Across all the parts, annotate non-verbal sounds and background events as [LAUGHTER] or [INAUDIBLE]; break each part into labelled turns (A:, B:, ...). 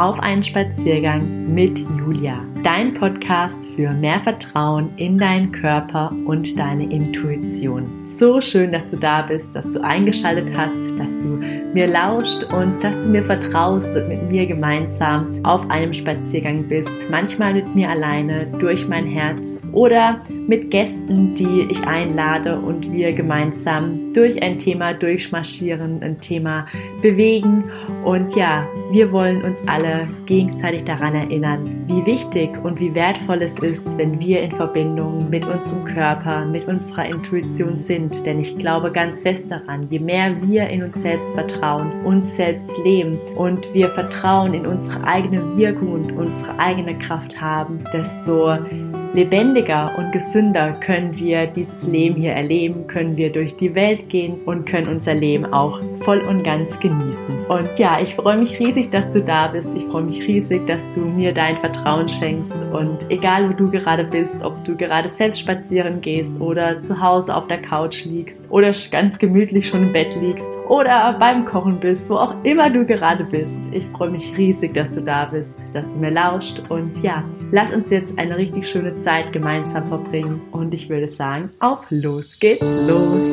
A: auf einen Spaziergang mit Julia, dein Podcast für mehr Vertrauen in deinen Körper und deine Intuition. So schön, dass du da bist, dass du eingeschaltet hast, dass du mir lauscht und dass du mir vertraust und mit mir gemeinsam auf einem Spaziergang bist. Manchmal mit mir alleine, durch mein Herz oder mit Gästen, die ich einlade und wir gemeinsam durch ein Thema durchmarschieren, ein Thema bewegen. Und ja, wir wollen uns alle gegenseitig daran erinnern, wie wichtig und wie wertvoll es ist, wenn wir in Verbindung mit unserem Körper, mit unserer Intuition sind. Denn ich glaube ganz fest daran, je mehr wir in uns selbst vertrauen, uns selbst leben und wir Vertrauen in unsere eigene Wirkung und unsere eigene Kraft haben, desto lebendiger und gesünder können wir dieses Leben hier erleben, können wir durch die Welt gehen und können unser Leben auch voll und ganz genießen. Und ja, ich freue mich riesig, dass du da bist. Ich freue mich riesig, dass du mir dein Vertrauen schenkst. Und egal, wo du gerade bist, ob du gerade selbst spazieren gehst oder zu Hause auf der Couch liegst oder ganz gemütlich schon im Bett liegst oder beim Kochen bist, wo auch immer du gerade bist. Ich freue mich riesig, dass du da bist, dass du mir lauscht. Und ja, lass uns jetzt eine richtig schöne Zeit gemeinsam verbringen. Und ich würde sagen, auf los geht's los.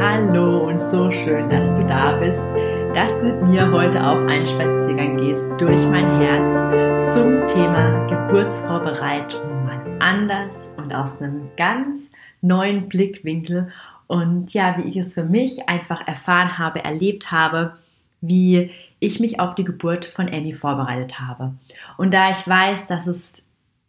A: Hallo und so schön, dass du da bist, dass du mit mir heute auf einen Spaziergang gehst durch mein Herz zum Thema Geburtsvorbereitung mal anders und aus einem ganz neuen Blickwinkel und ja, wie ich es für mich einfach erfahren habe, erlebt habe, wie ich mich auf die Geburt von Emmy vorbereitet habe. Und da ich weiß, dass es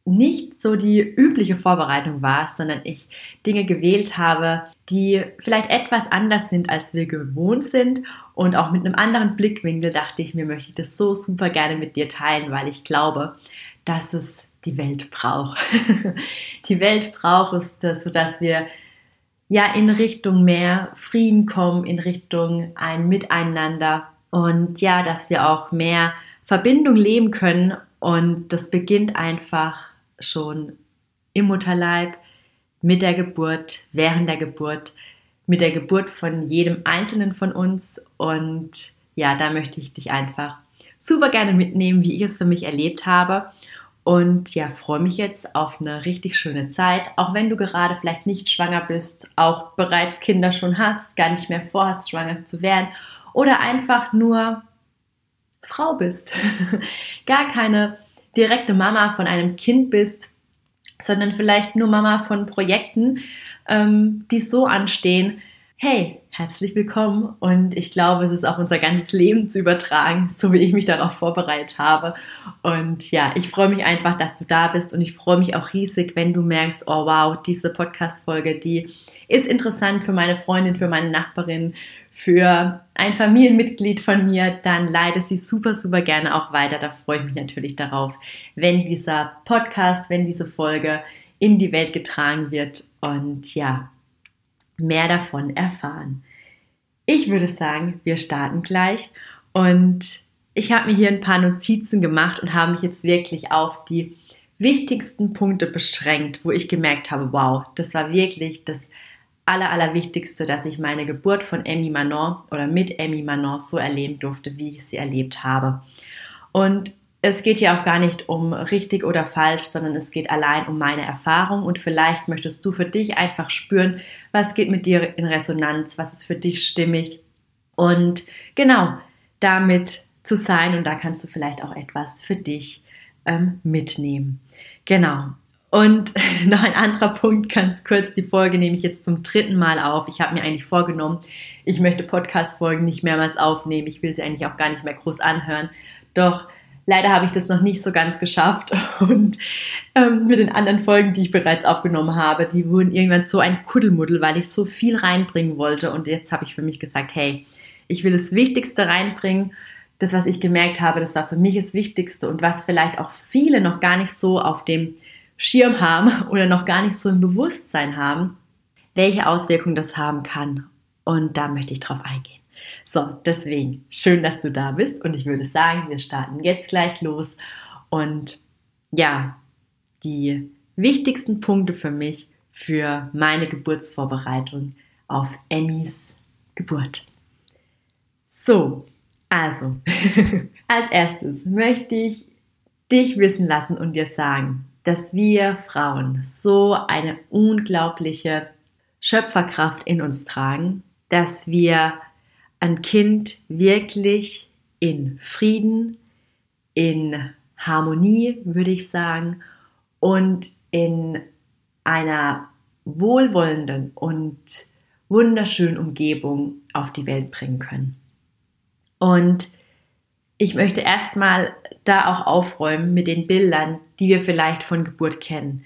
A: nicht so die übliche Vorbereitung war, sondern ich Dinge gewählt habe, die vielleicht etwas anders sind, als wir gewohnt sind und auch mit einem anderen Blickwinkel dachte ich mir, möchte ich das so super gerne mit dir teilen, weil ich glaube, dass es die Welt braucht. [LAUGHS] die Welt braucht es, sodass wir ja in Richtung mehr Frieden kommen, in Richtung ein Miteinander und ja, dass wir auch mehr Verbindung leben können und das beginnt einfach schon im Mutterleib, mit der Geburt, während der Geburt, mit der Geburt von jedem Einzelnen von uns. Und ja, da möchte ich dich einfach super gerne mitnehmen, wie ich es für mich erlebt habe. Und ja, freue mich jetzt auf eine richtig schöne Zeit. Auch wenn du gerade vielleicht nicht schwanger bist, auch bereits Kinder schon hast, gar nicht mehr vorhast, schwanger zu werden oder einfach nur Frau bist. [LAUGHS] gar keine direkte Mama von einem Kind bist, sondern vielleicht nur Mama von Projekten, ähm, die so anstehen. Hey, herzlich willkommen und ich glaube, es ist auch unser ganzes Leben zu übertragen, so wie ich mich darauf vorbereitet habe. Und ja, ich freue mich einfach, dass du da bist und ich freue mich auch riesig, wenn du merkst, oh wow, diese Podcast-Folge, die ist interessant für meine Freundin, für meine Nachbarin, für ein Familienmitglied von mir, dann leite sie super, super gerne auch weiter. Da freue ich mich natürlich darauf, wenn dieser Podcast, wenn diese Folge in die Welt getragen wird und ja, mehr davon erfahren. Ich würde sagen, wir starten gleich und ich habe mir hier ein paar Notizen gemacht und habe mich jetzt wirklich auf die wichtigsten Punkte beschränkt, wo ich gemerkt habe, wow, das war wirklich das aller, allerwichtigste, dass ich meine Geburt von Emmy Manon oder mit Emmy Manon so erleben durfte, wie ich sie erlebt habe. Und es geht hier auch gar nicht um richtig oder falsch, sondern es geht allein um meine Erfahrung und vielleicht möchtest du für dich einfach spüren, was geht mit dir in Resonanz, was ist für dich stimmig und genau damit zu sein und da kannst du vielleicht auch etwas für dich ähm, mitnehmen. Genau. Und [LAUGHS] noch ein anderer Punkt, ganz kurz, die Folge nehme ich jetzt zum dritten Mal auf. Ich habe mir eigentlich vorgenommen, ich möchte Podcast-Folgen nicht mehrmals aufnehmen. Ich will sie eigentlich auch gar nicht mehr groß anhören. Doch leider habe ich das noch nicht so ganz geschafft. [LAUGHS] Und ähm, mit den anderen Folgen, die ich bereits aufgenommen habe, die wurden irgendwann so ein Kuddelmuddel, weil ich so viel reinbringen wollte. Und jetzt habe ich für mich gesagt, hey, ich will das Wichtigste reinbringen. Das, was ich gemerkt habe, das war für mich das Wichtigste und was vielleicht auch viele noch gar nicht so auf dem Schirm haben [LAUGHS] oder noch gar nicht so im Bewusstsein haben, welche Auswirkungen das haben kann. Und da möchte ich drauf eingehen. So, deswegen schön, dass du da bist und ich würde sagen, wir starten jetzt gleich los und ja, die wichtigsten Punkte für mich für meine Geburtsvorbereitung auf Emmys Geburt. So, Also, [LAUGHS] als erstes möchte ich dich wissen lassen und dir sagen, dass wir Frauen so eine unglaubliche Schöpferkraft in uns tragen, dass wir ein Kind wirklich in Frieden, in Harmonie, würde ich sagen, und in einer wohlwollenden und wunderschönen Umgebung auf die Welt bringen können. Und ich möchte erstmal da auch aufräumen mit den Bildern, die wir vielleicht von Geburt kennen,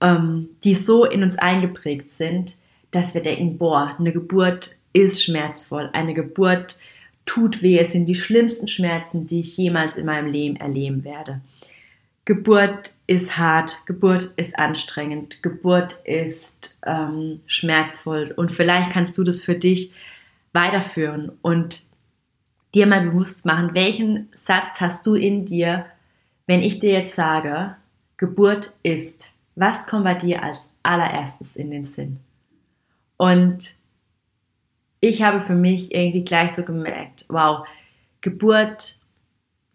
A: ähm, die so in uns eingeprägt sind, dass wir denken, boah, eine Geburt ist schmerzvoll, eine Geburt tut weh, es sind die schlimmsten Schmerzen, die ich jemals in meinem Leben erleben werde. Geburt ist hart, Geburt ist anstrengend, Geburt ist ähm, schmerzvoll. Und vielleicht kannst du das für dich weiterführen und dir mal bewusst machen, welchen Satz hast du in dir, wenn ich dir jetzt sage, Geburt ist, was kommt bei dir als allererstes in den Sinn? Und ich habe für mich irgendwie gleich so gemerkt, wow, Geburt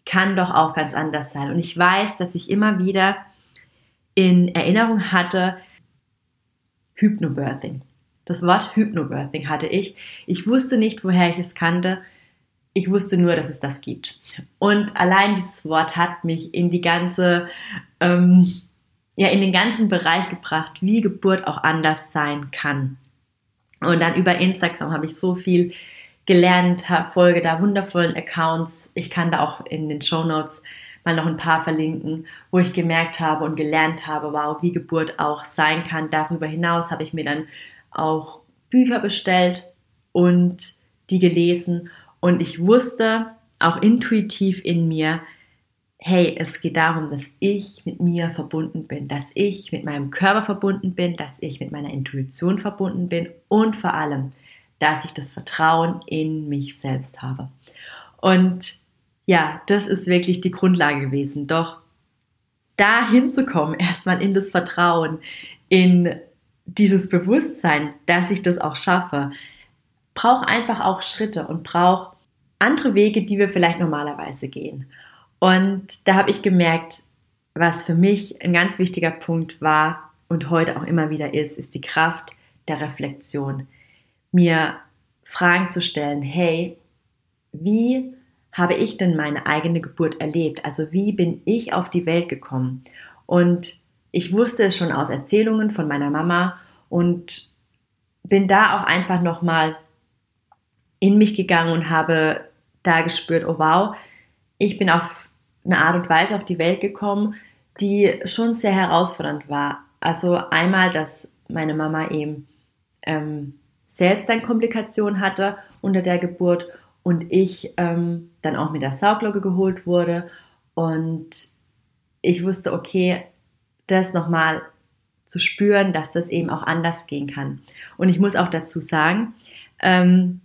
A: kann doch auch ganz anders sein. Und ich weiß, dass ich immer wieder in Erinnerung hatte, Hypnobirthing. Das Wort Hypnobirthing hatte ich. Ich wusste nicht, woher ich es kannte. Ich wusste nur, dass es das gibt. Und allein dieses Wort hat mich in die ganze, ähm, ja, in den ganzen Bereich gebracht, wie Geburt auch anders sein kann. Und dann über Instagram habe ich so viel gelernt, folge da wundervollen Accounts. Ich kann da auch in den Show Notes mal noch ein paar verlinken, wo ich gemerkt habe und gelernt habe, wow, wie Geburt auch sein kann. Darüber hinaus habe ich mir dann auch Bücher bestellt und die gelesen und ich wusste auch intuitiv in mir, hey, es geht darum, dass ich mit mir verbunden bin, dass ich mit meinem Körper verbunden bin, dass ich mit meiner Intuition verbunden bin und vor allem, dass ich das Vertrauen in mich selbst habe. Und ja, das ist wirklich die Grundlage gewesen. Doch da hinzukommen, [LAUGHS] erstmal in das Vertrauen, in dieses Bewusstsein, dass ich das auch schaffe, braucht einfach auch Schritte und braucht andere Wege, die wir vielleicht normalerweise gehen. Und da habe ich gemerkt, was für mich ein ganz wichtiger Punkt war und heute auch immer wieder ist, ist die Kraft der Reflexion mir Fragen zu stellen, hey, wie habe ich denn meine eigene Geburt erlebt? Also wie bin ich auf die Welt gekommen? Und ich wusste es schon aus Erzählungen von meiner Mama und bin da auch einfach nochmal in mich gegangen und habe da gespürt, oh wow, ich bin auf eine Art und Weise auf die Welt gekommen, die schon sehr herausfordernd war. Also einmal, dass meine Mama eben ähm, selbst dann Komplikationen hatte unter der Geburt und ich ähm, dann auch mit der Sauglocke geholt wurde und ich wusste, okay, das nochmal zu spüren, dass das eben auch anders gehen kann. Und ich muss auch dazu sagen, ähm,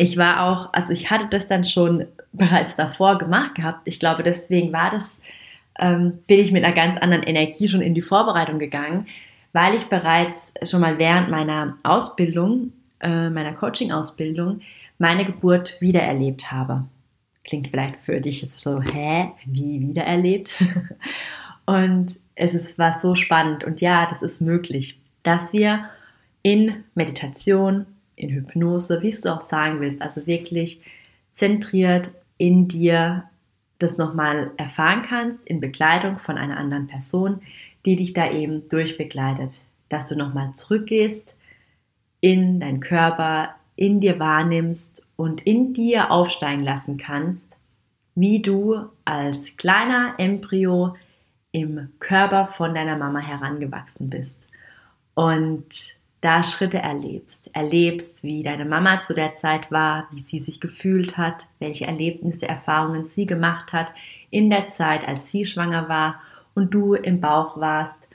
A: ich war auch, also ich hatte das dann schon bereits davor gemacht gehabt. Ich glaube, deswegen war das, ähm, bin ich mit einer ganz anderen Energie schon in die Vorbereitung gegangen, weil ich bereits schon mal während meiner Ausbildung, äh, meiner Coaching-Ausbildung, meine Geburt wiedererlebt habe. Klingt vielleicht für dich jetzt so, hä, wie wiedererlebt? [LAUGHS] und es ist, war so spannend und ja, das ist möglich, dass wir in Meditation, in Hypnose, wie es du auch sagen willst, also wirklich zentriert in dir das nochmal erfahren kannst, in Begleitung von einer anderen Person, die dich da eben durchbegleitet. Dass du nochmal zurückgehst in deinen Körper, in dir wahrnimmst und in dir aufsteigen lassen kannst, wie du als kleiner Embryo im Körper von deiner Mama herangewachsen bist. Und da Schritte erlebst. Erlebst, wie deine Mama zu der Zeit war, wie sie sich gefühlt hat, welche Erlebnisse, Erfahrungen sie gemacht hat in der Zeit, als sie schwanger war und du im Bauch warst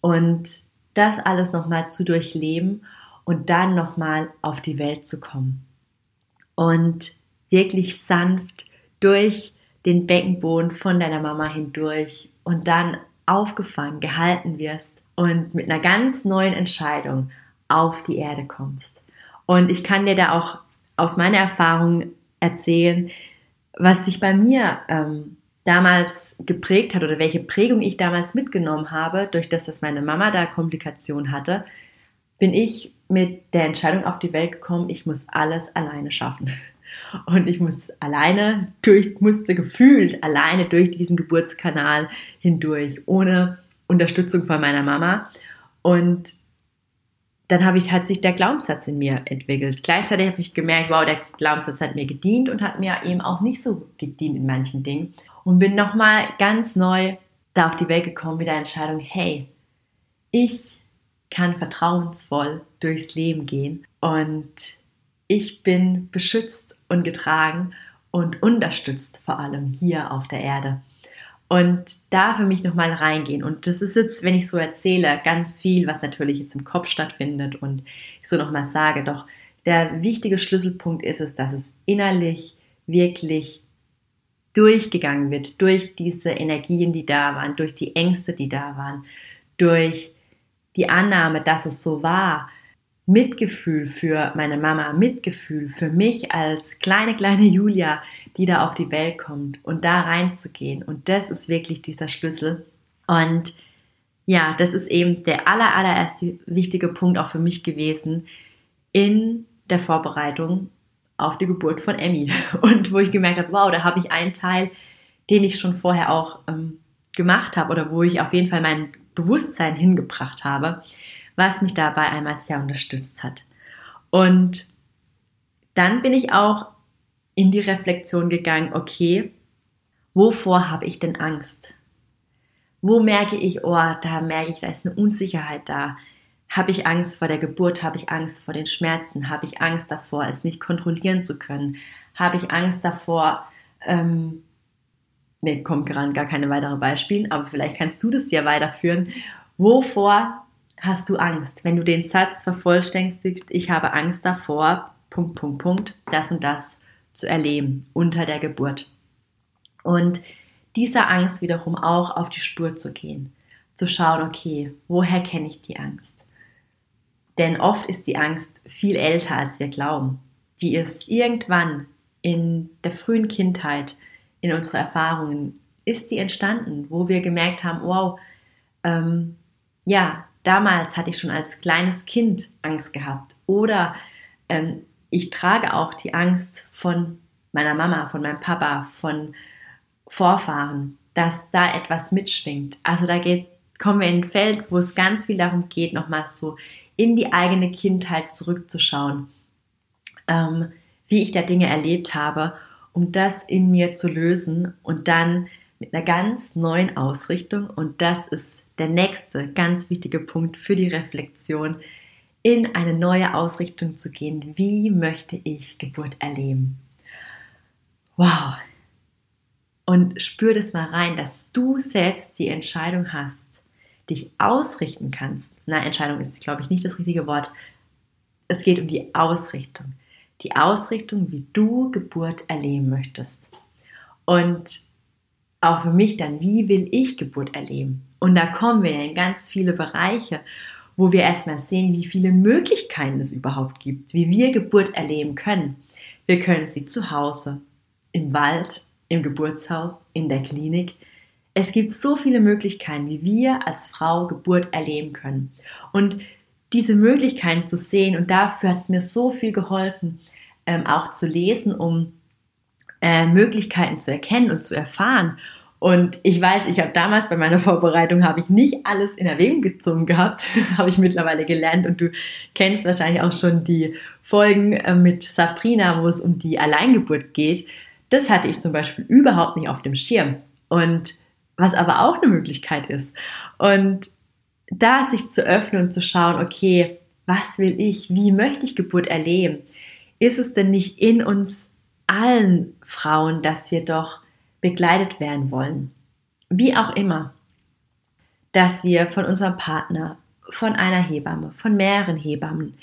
A: und das alles nochmal zu durchleben und dann nochmal auf die Welt zu kommen und wirklich sanft durch den Beckenboden von deiner Mama hindurch und dann aufgefangen, gehalten wirst und mit einer ganz neuen Entscheidung auf die Erde kommst. Und ich kann dir da auch aus meiner Erfahrung erzählen, was sich bei mir ähm, damals geprägt hat oder welche Prägung ich damals mitgenommen habe, durch das, dass meine Mama da Komplikationen hatte, bin ich mit der Entscheidung auf die Welt gekommen, ich muss alles alleine schaffen. Und ich muss alleine durch, musste gefühlt alleine durch diesen Geburtskanal hindurch, ohne Unterstützung von meiner Mama. Und dann habe ich, hat sich der Glaubenssatz in mir entwickelt. Gleichzeitig habe ich gemerkt, wow, der Glaubenssatz hat mir gedient und hat mir eben auch nicht so gedient in manchen Dingen. Und bin nochmal ganz neu da auf die Welt gekommen mit der Entscheidung, hey, ich kann vertrauensvoll durchs Leben gehen und ich bin beschützt und getragen und unterstützt vor allem hier auf der Erde und da für mich nochmal reingehen. Und das ist jetzt, wenn ich so erzähle, ganz viel, was natürlich jetzt im Kopf stattfindet und ich so nochmal sage. Doch der wichtige Schlüsselpunkt ist es, dass es innerlich wirklich durchgegangen wird, durch diese Energien, die da waren, durch die Ängste, die da waren, durch die Annahme, dass es so war, Mitgefühl für meine Mama, Mitgefühl für mich als kleine, kleine Julia, die da auf die Welt kommt und da reinzugehen. Und das ist wirklich dieser Schlüssel. Und ja, das ist eben der aller, allererste wichtige Punkt auch für mich gewesen in der Vorbereitung auf die Geburt von Emmy. [LAUGHS] Und wo ich gemerkt habe, wow, da habe ich einen Teil, den ich schon vorher auch ähm, gemacht habe oder wo ich auf jeden Fall mein Bewusstsein hingebracht habe was mich dabei einmal sehr unterstützt hat. Und dann bin ich auch in die Reflexion gegangen, okay, wovor habe ich denn Angst? Wo merke ich, oh, da merke ich, da ist eine Unsicherheit da. Habe ich Angst vor der Geburt? Habe ich Angst vor den Schmerzen? Habe ich Angst davor, es nicht kontrollieren zu können? Habe ich Angst davor, ähm, mir kommt gerade gar keine weiteren Beispiele, aber vielleicht kannst du das ja weiterführen. Wovor hast du Angst. Wenn du den Satz vervollständigst, ich habe Angst davor, Punkt, Punkt, Punkt, das und das zu erleben unter der Geburt. Und dieser Angst wiederum auch auf die Spur zu gehen, zu schauen, okay, woher kenne ich die Angst? Denn oft ist die Angst viel älter, als wir glauben. Die ist irgendwann in der frühen Kindheit, in unserer Erfahrungen, ist die entstanden, wo wir gemerkt haben, wow, ähm, ja, damals hatte ich schon als kleines Kind Angst gehabt. Oder ähm, ich trage auch die Angst von meiner Mama, von meinem Papa, von Vorfahren, dass da etwas mitschwingt. Also da geht, kommen wir in ein Feld, wo es ganz viel darum geht, nochmals so in die eigene Kindheit zurückzuschauen, ähm, wie ich da Dinge erlebt habe, um das in mir zu lösen und dann mit einer ganz neuen Ausrichtung. Und das ist der nächste ganz wichtige Punkt für die Reflexion, in eine neue Ausrichtung zu gehen. Wie möchte ich Geburt erleben? Wow. Und spür das mal rein, dass du selbst die Entscheidung hast, dich ausrichten kannst. Na, Entscheidung ist, glaube ich, nicht das richtige Wort. Es geht um die Ausrichtung. Die Ausrichtung, wie du Geburt erleben möchtest. Und auch für mich dann, wie will ich Geburt erleben? Und da kommen wir in ganz viele Bereiche, wo wir erstmal sehen, wie viele Möglichkeiten es überhaupt gibt, wie wir Geburt erleben können. Wir können sie zu Hause, im Wald, im Geburtshaus, in der Klinik. Es gibt so viele Möglichkeiten, wie wir als Frau Geburt erleben können. Und diese Möglichkeiten zu sehen, und dafür hat es mir so viel geholfen, ähm, auch zu lesen, um äh, Möglichkeiten zu erkennen und zu erfahren. Und ich weiß, ich habe damals bei meiner Vorbereitung habe ich nicht alles in Erwägung gezogen gehabt, [LAUGHS] habe ich mittlerweile gelernt und du kennst wahrscheinlich auch schon die Folgen äh, mit Sabrina, wo es um die Alleingeburt geht. Das hatte ich zum Beispiel überhaupt nicht auf dem Schirm und was aber auch eine Möglichkeit ist. Und da sich zu öffnen und zu schauen, okay, was will ich, wie möchte ich Geburt erleben? Ist es denn nicht in uns allen Frauen, dass wir doch begleitet werden wollen. Wie auch immer. Dass wir von unserem Partner, von einer Hebamme, von mehreren Hebammen,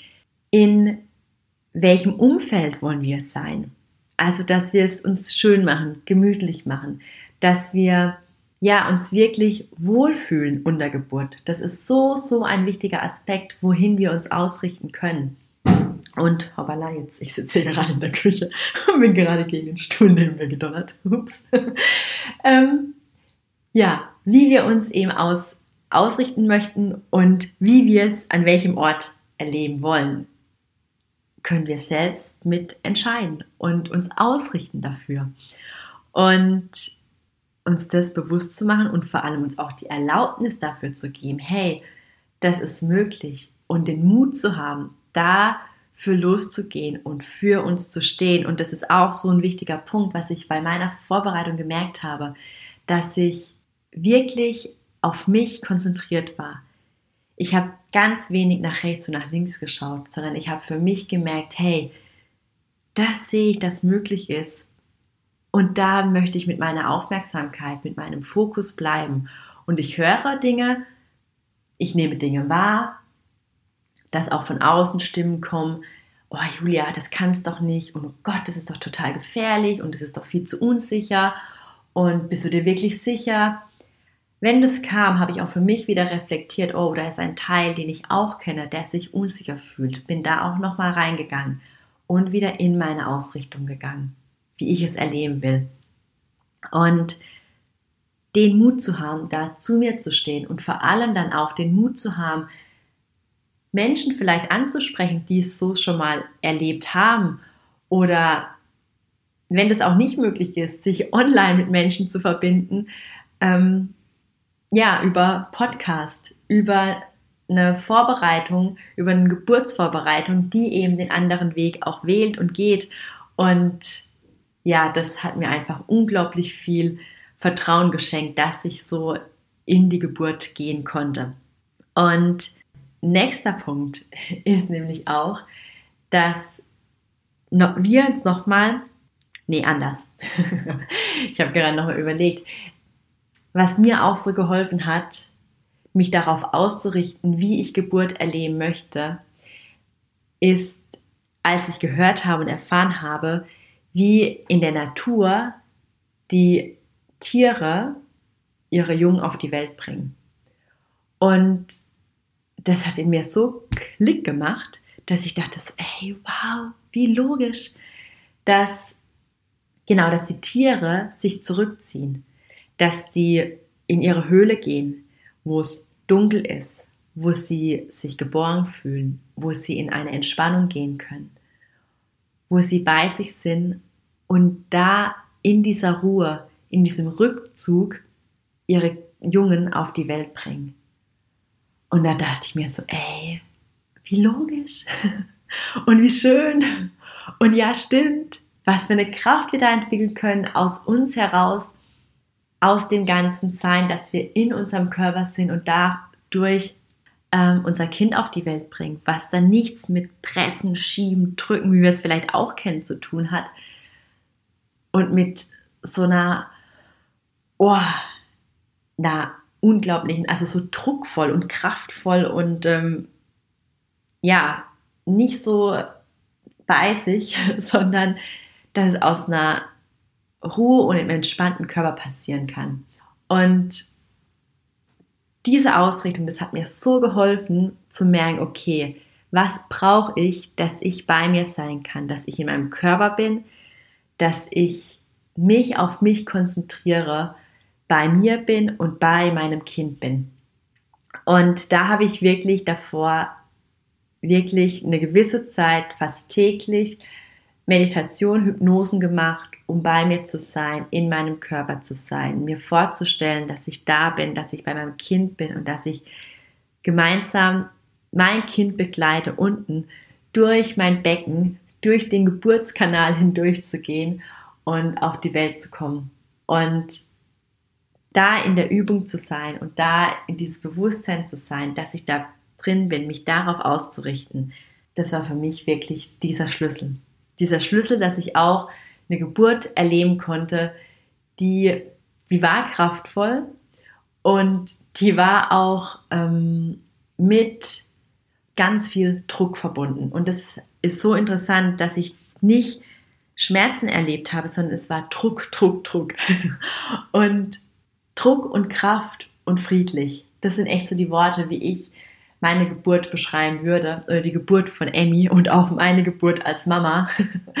A: in welchem Umfeld wollen wir sein? Also, dass wir es uns schön machen, gemütlich machen, dass wir ja uns wirklich wohlfühlen unter Geburt. Das ist so, so ein wichtiger Aspekt, wohin wir uns ausrichten können. Und hoppala, jetzt, ich sitze hier gerade in der Küche und bin gerade gegen den Stuhl neben mir gedonnert. Ups. [LAUGHS] ähm, ja, wie wir uns eben aus, ausrichten möchten und wie wir es an welchem Ort erleben wollen, können wir selbst mit entscheiden und uns ausrichten dafür. Und uns das bewusst zu machen und vor allem uns auch die Erlaubnis dafür zu geben, hey, das ist möglich und den Mut zu haben, da für loszugehen und für uns zu stehen. Und das ist auch so ein wichtiger Punkt, was ich bei meiner Vorbereitung gemerkt habe, dass ich wirklich auf mich konzentriert war. Ich habe ganz wenig nach rechts und nach links geschaut, sondern ich habe für mich gemerkt, hey, das sehe ich, dass möglich ist. Und da möchte ich mit meiner Aufmerksamkeit, mit meinem Fokus bleiben. Und ich höre Dinge, ich nehme Dinge wahr, dass auch von außen Stimmen kommen, oh Julia, das kannst doch nicht und oh Gott, das ist doch total gefährlich und das ist doch viel zu unsicher und bist du dir wirklich sicher? Wenn das kam, habe ich auch für mich wieder reflektiert, oh, da ist ein Teil, den ich auch kenne, der sich unsicher fühlt. Bin da auch nochmal reingegangen und wieder in meine Ausrichtung gegangen, wie ich es erleben will. Und den Mut zu haben, da zu mir zu stehen und vor allem dann auch den Mut zu haben, Menschen vielleicht anzusprechen, die es so schon mal erlebt haben oder wenn das auch nicht möglich ist, sich [LAUGHS] online mit Menschen zu verbinden, ähm, ja, über Podcast, über eine Vorbereitung, über eine Geburtsvorbereitung, die eben den anderen Weg auch wählt und geht. Und ja, das hat mir einfach unglaublich viel Vertrauen geschenkt, dass ich so in die Geburt gehen konnte. Und nächster Punkt ist nämlich auch, dass wir uns nochmal, nee, anders. [LAUGHS] ich habe gerade nochmal überlegt, was mir auch so geholfen hat, mich darauf auszurichten, wie ich Geburt erleben möchte, ist, als ich gehört habe und erfahren habe, wie in der Natur die Tiere ihre Jungen auf die Welt bringen. Und das hat in mir so Klick gemacht, dass ich dachte so, ey, wow, wie logisch, dass genau, dass die Tiere sich zurückziehen, dass die in ihre Höhle gehen, wo es dunkel ist, wo sie sich geborgen fühlen, wo sie in eine Entspannung gehen können, wo sie bei sich sind und da in dieser Ruhe, in diesem Rückzug ihre Jungen auf die Welt bringen. Und da dachte ich mir so, ey, wie logisch [LAUGHS] und wie schön. Und ja, stimmt, was für eine Kraft wir da entwickeln können aus uns heraus, aus dem ganzen Sein, dass wir in unserem Körper sind und dadurch ähm, unser Kind auf die Welt bringen, was dann nichts mit Pressen, Schieben, Drücken, wie wir es vielleicht auch kennen, zu tun hat. Und mit so einer, oh, einer unglaublichen, also so druckvoll und kraftvoll und ähm, ja, nicht so bei sich, [LAUGHS] sondern dass es aus einer Ruhe und einem entspannten Körper passieren kann. Und diese Ausrichtung, das hat mir so geholfen zu merken, okay, was brauche ich, dass ich bei mir sein kann, dass ich in meinem Körper bin, dass ich mich auf mich konzentriere bei mir bin und bei meinem Kind bin. Und da habe ich wirklich davor wirklich eine gewisse Zeit, fast täglich, Meditation, Hypnosen gemacht, um bei mir zu sein, in meinem Körper zu sein, mir vorzustellen, dass ich da bin, dass ich bei meinem Kind bin und dass ich gemeinsam mein Kind begleite, unten durch mein Becken, durch den Geburtskanal [LAUGHS] hindurch zu gehen und auf die Welt zu kommen. Und da in der Übung zu sein und da in dieses Bewusstsein zu sein, dass ich da drin bin, mich darauf auszurichten, das war für mich wirklich dieser Schlüssel. Dieser Schlüssel, dass ich auch eine Geburt erleben konnte, die, die war kraftvoll und die war auch ähm, mit ganz viel Druck verbunden. Und das ist so interessant, dass ich nicht Schmerzen erlebt habe, sondern es war Druck, Druck, Druck. [LAUGHS] Und Druck und Kraft und friedlich. Das sind echt so die Worte, wie ich meine Geburt beschreiben würde, oder die Geburt von Emmy und auch meine Geburt als Mama.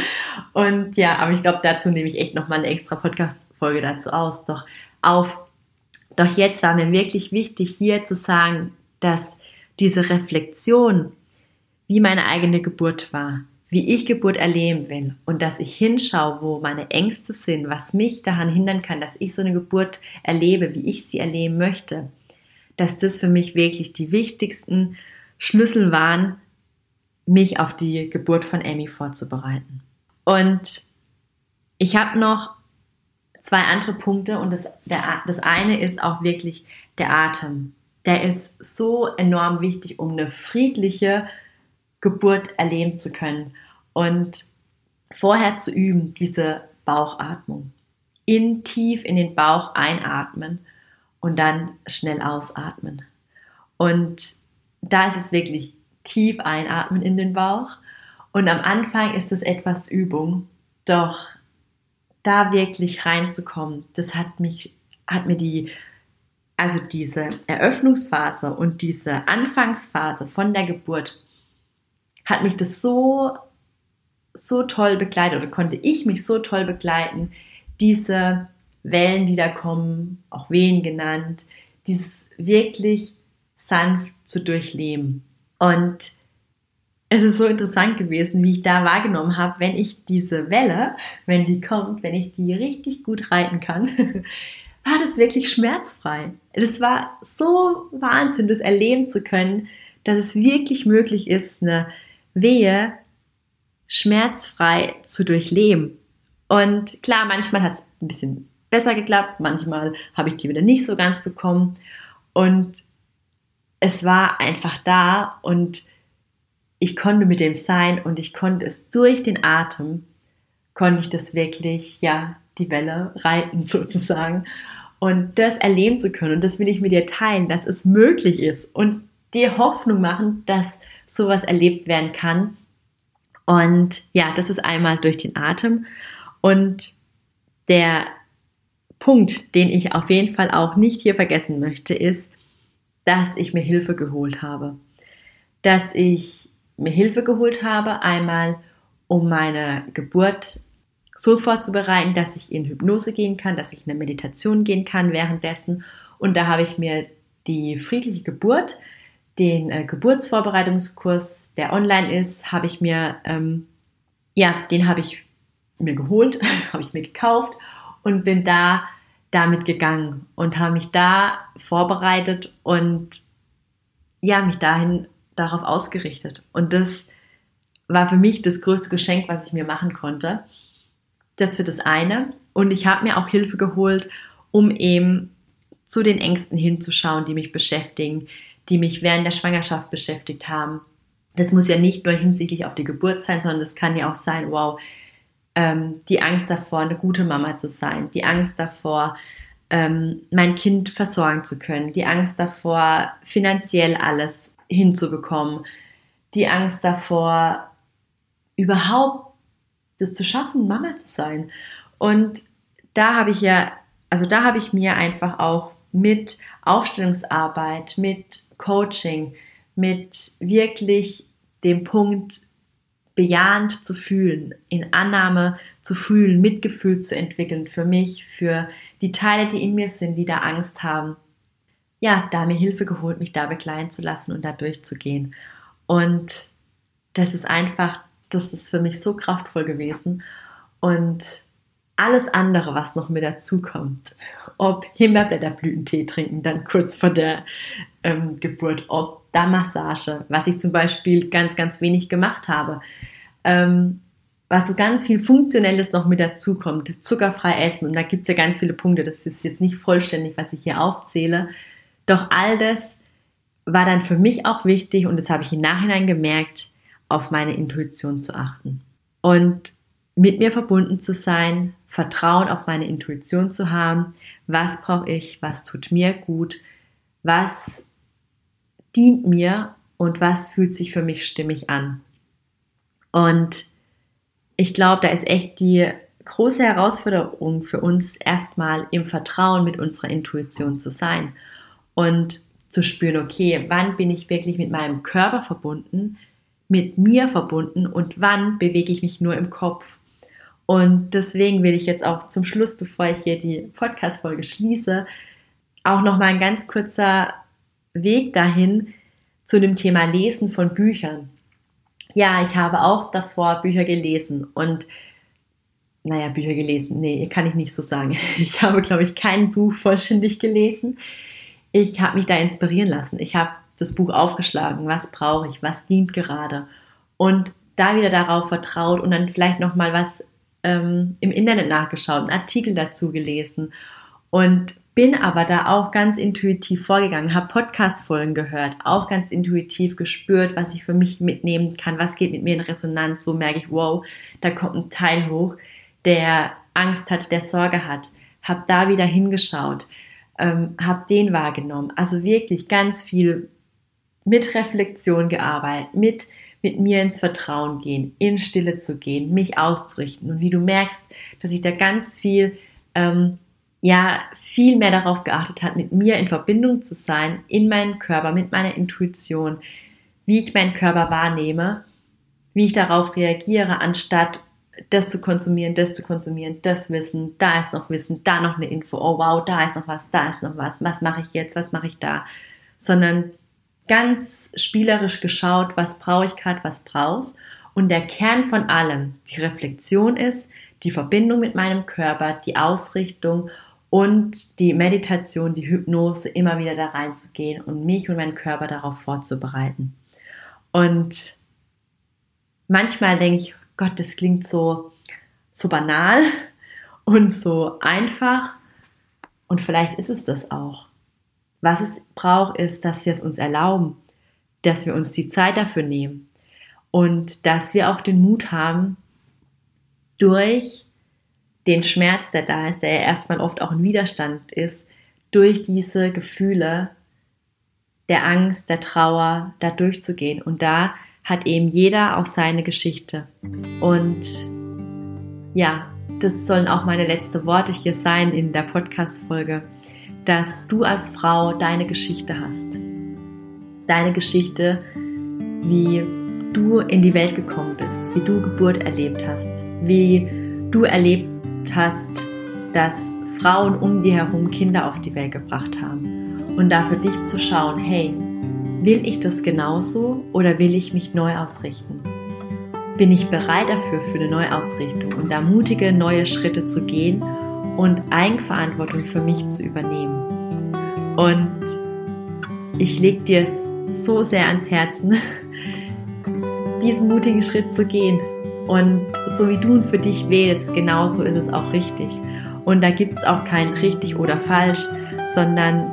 A: [LAUGHS] Und ja, aber ich glaube, dazu nehme ich echt nochmal eine extra Podcast-Folge dazu aus, doch auf. Doch jetzt war mir wirklich wichtig, hier zu sagen, dass diese Reflexion, wie meine eigene Geburt war, wie ich Geburt erleben will und dass ich hinschaue, wo meine Ängste sind, was mich daran hindern kann, dass ich so eine Geburt erlebe, wie ich sie erleben möchte, dass das für mich wirklich die wichtigsten Schlüssel waren, mich auf die Geburt von Amy vorzubereiten. Und ich habe noch zwei andere Punkte und das, der, das eine ist auch wirklich der Atem. Der ist so enorm wichtig, um eine friedliche Geburt erleben zu können und vorher zu üben, diese Bauchatmung. In tief in den Bauch einatmen und dann schnell ausatmen. Und da ist es wirklich tief einatmen in den Bauch. Und am Anfang ist es etwas Übung, doch da wirklich reinzukommen, das hat mich, hat mir die, also diese Eröffnungsphase und diese Anfangsphase von der Geburt, hat mich das so, so toll begleitet oder konnte ich mich so toll begleiten, diese Wellen, die da kommen, auch Wehen genannt, dieses wirklich sanft zu durchleben. Und es ist so interessant gewesen, wie ich da wahrgenommen habe, wenn ich diese Welle, wenn die kommt, wenn ich die richtig gut reiten kann, [LAUGHS] war das wirklich schmerzfrei. Das war so Wahnsinn, das erleben zu können, dass es wirklich möglich ist, eine Wehe schmerzfrei zu durchleben. Und klar, manchmal hat es ein bisschen besser geklappt, manchmal habe ich die wieder nicht so ganz bekommen. Und es war einfach da und ich konnte mit dem sein und ich konnte es durch den Atem, konnte ich das wirklich, ja, die Welle reiten [LAUGHS] sozusagen. Und das erleben zu können, und das will ich mit dir teilen, dass es möglich ist und dir Hoffnung machen, dass sowas erlebt werden kann. Und ja, das ist einmal durch den Atem. Und der Punkt, den ich auf jeden Fall auch nicht hier vergessen möchte, ist, dass ich mir Hilfe geholt habe. Dass ich mir Hilfe geholt habe, einmal um meine Geburt so vorzubereiten, dass ich in Hypnose gehen kann, dass ich in eine Meditation gehen kann währenddessen. Und da habe ich mir die friedliche Geburt, den äh, Geburtsvorbereitungskurs, der online ist, habe ich mir, ähm, ja, den habe ich mir geholt, [LAUGHS] habe ich mir gekauft und bin da damit gegangen und habe mich da vorbereitet und ja, mich dahin darauf ausgerichtet. Und das war für mich das größte Geschenk, was ich mir machen konnte. Das für das eine. Und ich habe mir auch Hilfe geholt, um eben zu den Ängsten hinzuschauen, die mich beschäftigen, die mich während der Schwangerschaft beschäftigt haben. Das muss ja nicht nur hinsichtlich auf die Geburt sein, sondern das kann ja auch sein, wow, ähm, die Angst davor, eine gute Mama zu sein, die Angst davor, ähm, mein Kind versorgen zu können, die Angst davor, finanziell alles hinzubekommen, die Angst davor, überhaupt das zu schaffen, Mama zu sein. Und da habe ich ja, also da habe ich mir einfach auch mit Aufstellungsarbeit, mit Coaching, mit wirklich dem Punkt bejahend zu fühlen, in Annahme zu fühlen, Mitgefühl zu entwickeln für mich, für die Teile, die in mir sind, die da Angst haben. Ja, da mir Hilfe geholt, mich da begleiten zu lassen und da durchzugehen. Und das ist einfach, das ist für mich so kraftvoll gewesen. Und alles andere, was noch mit dazu kommt, ob Himbeerblätterblütentee trinken, dann kurz vor der ähm, Geburt, ob da Massage, was ich zum Beispiel ganz, ganz wenig gemacht habe, ähm, was so ganz viel Funktionelles noch mit dazu kommt, zuckerfrei essen und da gibt es ja ganz viele Punkte, das ist jetzt nicht vollständig, was ich hier aufzähle, doch all das war dann für mich auch wichtig und das habe ich im Nachhinein gemerkt, auf meine Intuition zu achten. Und mit mir verbunden zu sein, Vertrauen auf meine Intuition zu haben, was brauche ich, was tut mir gut, was dient mir und was fühlt sich für mich stimmig an. Und ich glaube, da ist echt die große Herausforderung für uns erstmal im Vertrauen mit unserer Intuition zu sein. Und zu spüren, okay, wann bin ich wirklich mit meinem Körper verbunden, mit mir verbunden und wann bewege ich mich nur im Kopf. Und deswegen will ich jetzt auch zum Schluss, bevor ich hier die Podcast-Folge schließe, auch nochmal ein ganz kurzer Weg dahin zu dem Thema Lesen von Büchern. Ja, ich habe auch davor Bücher gelesen und naja, Bücher gelesen. Nee, kann ich nicht so sagen. [LAUGHS] Ich habe, glaube ich, kein Buch vollständig gelesen. Ich habe mich da inspirieren lassen. Ich habe das Buch aufgeschlagen. Was brauche ich? Was dient gerade? Und da wieder darauf vertraut und dann vielleicht nochmal was ähm, im Internet nachgeschaut, einen Artikel dazu gelesen und bin aber da auch ganz intuitiv vorgegangen, habe Podcast-Folgen gehört, auch ganz intuitiv gespürt, was ich für mich mitnehmen kann, was geht mit mir in Resonanz, so merke ich, wow, da kommt ein Teil hoch, der Angst hat, der Sorge hat, habe da wieder hingeschaut, ähm, habe den wahrgenommen, also wirklich ganz viel mit Reflexion gearbeitet, mit mit mir ins Vertrauen gehen, in Stille zu gehen, mich auszurichten. Und wie du merkst, dass ich da ganz viel ähm, ja viel mehr darauf geachtet hat, mit mir in Verbindung zu sein, in meinem Körper, mit meiner Intuition, wie ich meinen Körper wahrnehme, wie ich darauf reagiere, anstatt das zu konsumieren, das zu konsumieren, das Wissen, da ist noch Wissen, da noch eine Info, oh wow, da ist noch was, da ist noch was, was mache ich jetzt, was mache ich da, sondern ganz spielerisch geschaut, was brauche ich gerade, was brauchst. Und der Kern von allem, die Reflexion ist, die Verbindung mit meinem Körper, die Ausrichtung und die Meditation, die Hypnose, immer wieder da reinzugehen und mich und meinen Körper darauf vorzubereiten. Und manchmal denke ich, Gott, das klingt so, so banal [LAUGHS] und so einfach. Und vielleicht ist es das auch. Was es braucht, ist, dass wir es uns erlauben, dass wir uns die Zeit dafür nehmen und dass wir auch den Mut haben, durch den Schmerz, der da ist, der ja erstmal oft auch ein Widerstand ist, durch diese Gefühle der Angst, der Trauer, da durchzugehen. Und da hat eben jeder auch seine Geschichte. Und ja, das sollen auch meine letzten Worte hier sein in der Podcast-Folge, dass du als Frau deine Geschichte hast. Deine Geschichte, wie du in die Welt gekommen bist, wie du Geburt erlebt hast, wie du erlebt hast, dass Frauen um dir herum Kinder auf die Welt gebracht haben. Und da für dich zu schauen, hey, will ich das genauso oder will ich mich neu ausrichten? Bin ich bereit dafür, für eine Neuausrichtung und da mutige neue Schritte zu gehen und Eigenverantwortung für mich zu übernehmen? Und ich leg dir es so sehr ans Herzen, [LAUGHS] diesen mutigen Schritt zu gehen und so wie du ihn für dich wählst, genauso ist es auch richtig. Und da gibt es auch kein richtig oder falsch, sondern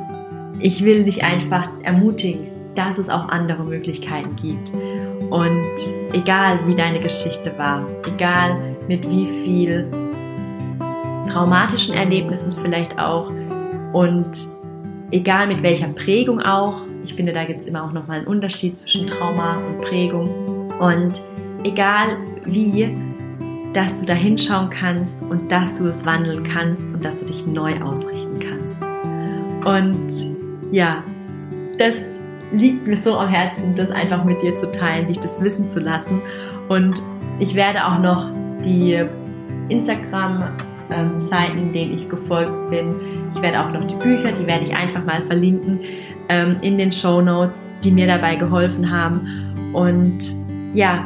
A: ich will dich einfach ermutigen, dass es auch andere Möglichkeiten gibt. Und egal wie deine Geschichte war, egal mit wie viel traumatischen Erlebnissen vielleicht auch und egal mit welcher Prägung auch, ich finde, da gibt es immer auch nochmal einen Unterschied zwischen Trauma und Prägung. Und egal wie, dass du da hinschauen kannst und dass du es wandeln kannst und dass du dich neu ausrichten kannst. Und ja, das liegt mir so am Herzen, das einfach mit dir zu teilen, dich das wissen zu lassen. Und ich werde auch noch die Instagram-Seiten, ähm, denen ich gefolgt bin, ich werde auch noch die Bücher, die werde ich einfach mal verlinken ähm, in den Show Notes, die mir dabei geholfen haben. Und ja,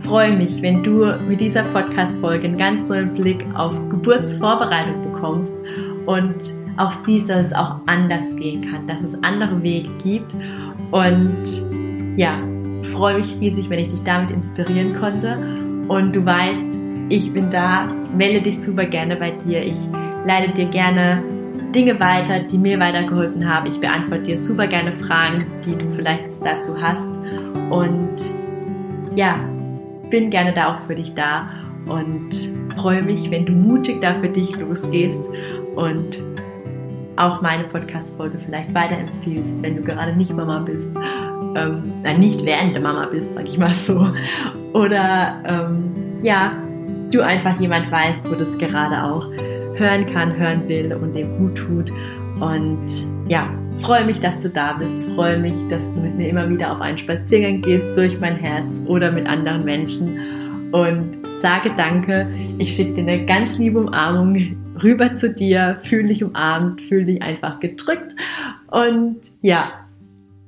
A: freue mich, wenn du mit dieser Podcast-Folge einen ganz neuen Blick auf Geburtsvorbereitung bekommst und auch siehst, dass es auch anders gehen kann, dass es andere Wege gibt. Und ja, freue mich riesig, wenn ich dich damit inspirieren konnte. Und du weißt, ich bin da, melde dich super gerne bei dir. Ich leite dir gerne Dinge weiter, die mir weitergeholfen haben. Ich beantworte dir super gerne Fragen, die du vielleicht dazu hast. Und ja, bin gerne da auch für dich da und freue mich, wenn du mutig da für dich losgehst und auch meine Podcast-Folge vielleicht weiterempfiehlst, wenn du gerade nicht Mama bist. Ähm, nein, nicht während der Mama bist, sag ich mal so. Oder ähm, ja, du einfach jemand weißt, wo das gerade auch hören kann, hören will und dem gut tut. Und ja, Freue mich, dass du da bist. Freue mich, dass du mit mir immer wieder auf einen Spaziergang gehst durch mein Herz oder mit anderen Menschen. Und sage Danke. Ich schicke dir eine ganz liebe Umarmung rüber zu dir. Fühl dich umarmt, fühl dich einfach gedrückt. Und ja,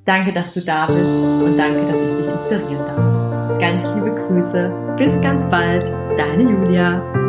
A: danke, dass du da bist und danke, dass ich dich inspirieren darf. Ganz liebe Grüße. Bis ganz bald. Deine Julia.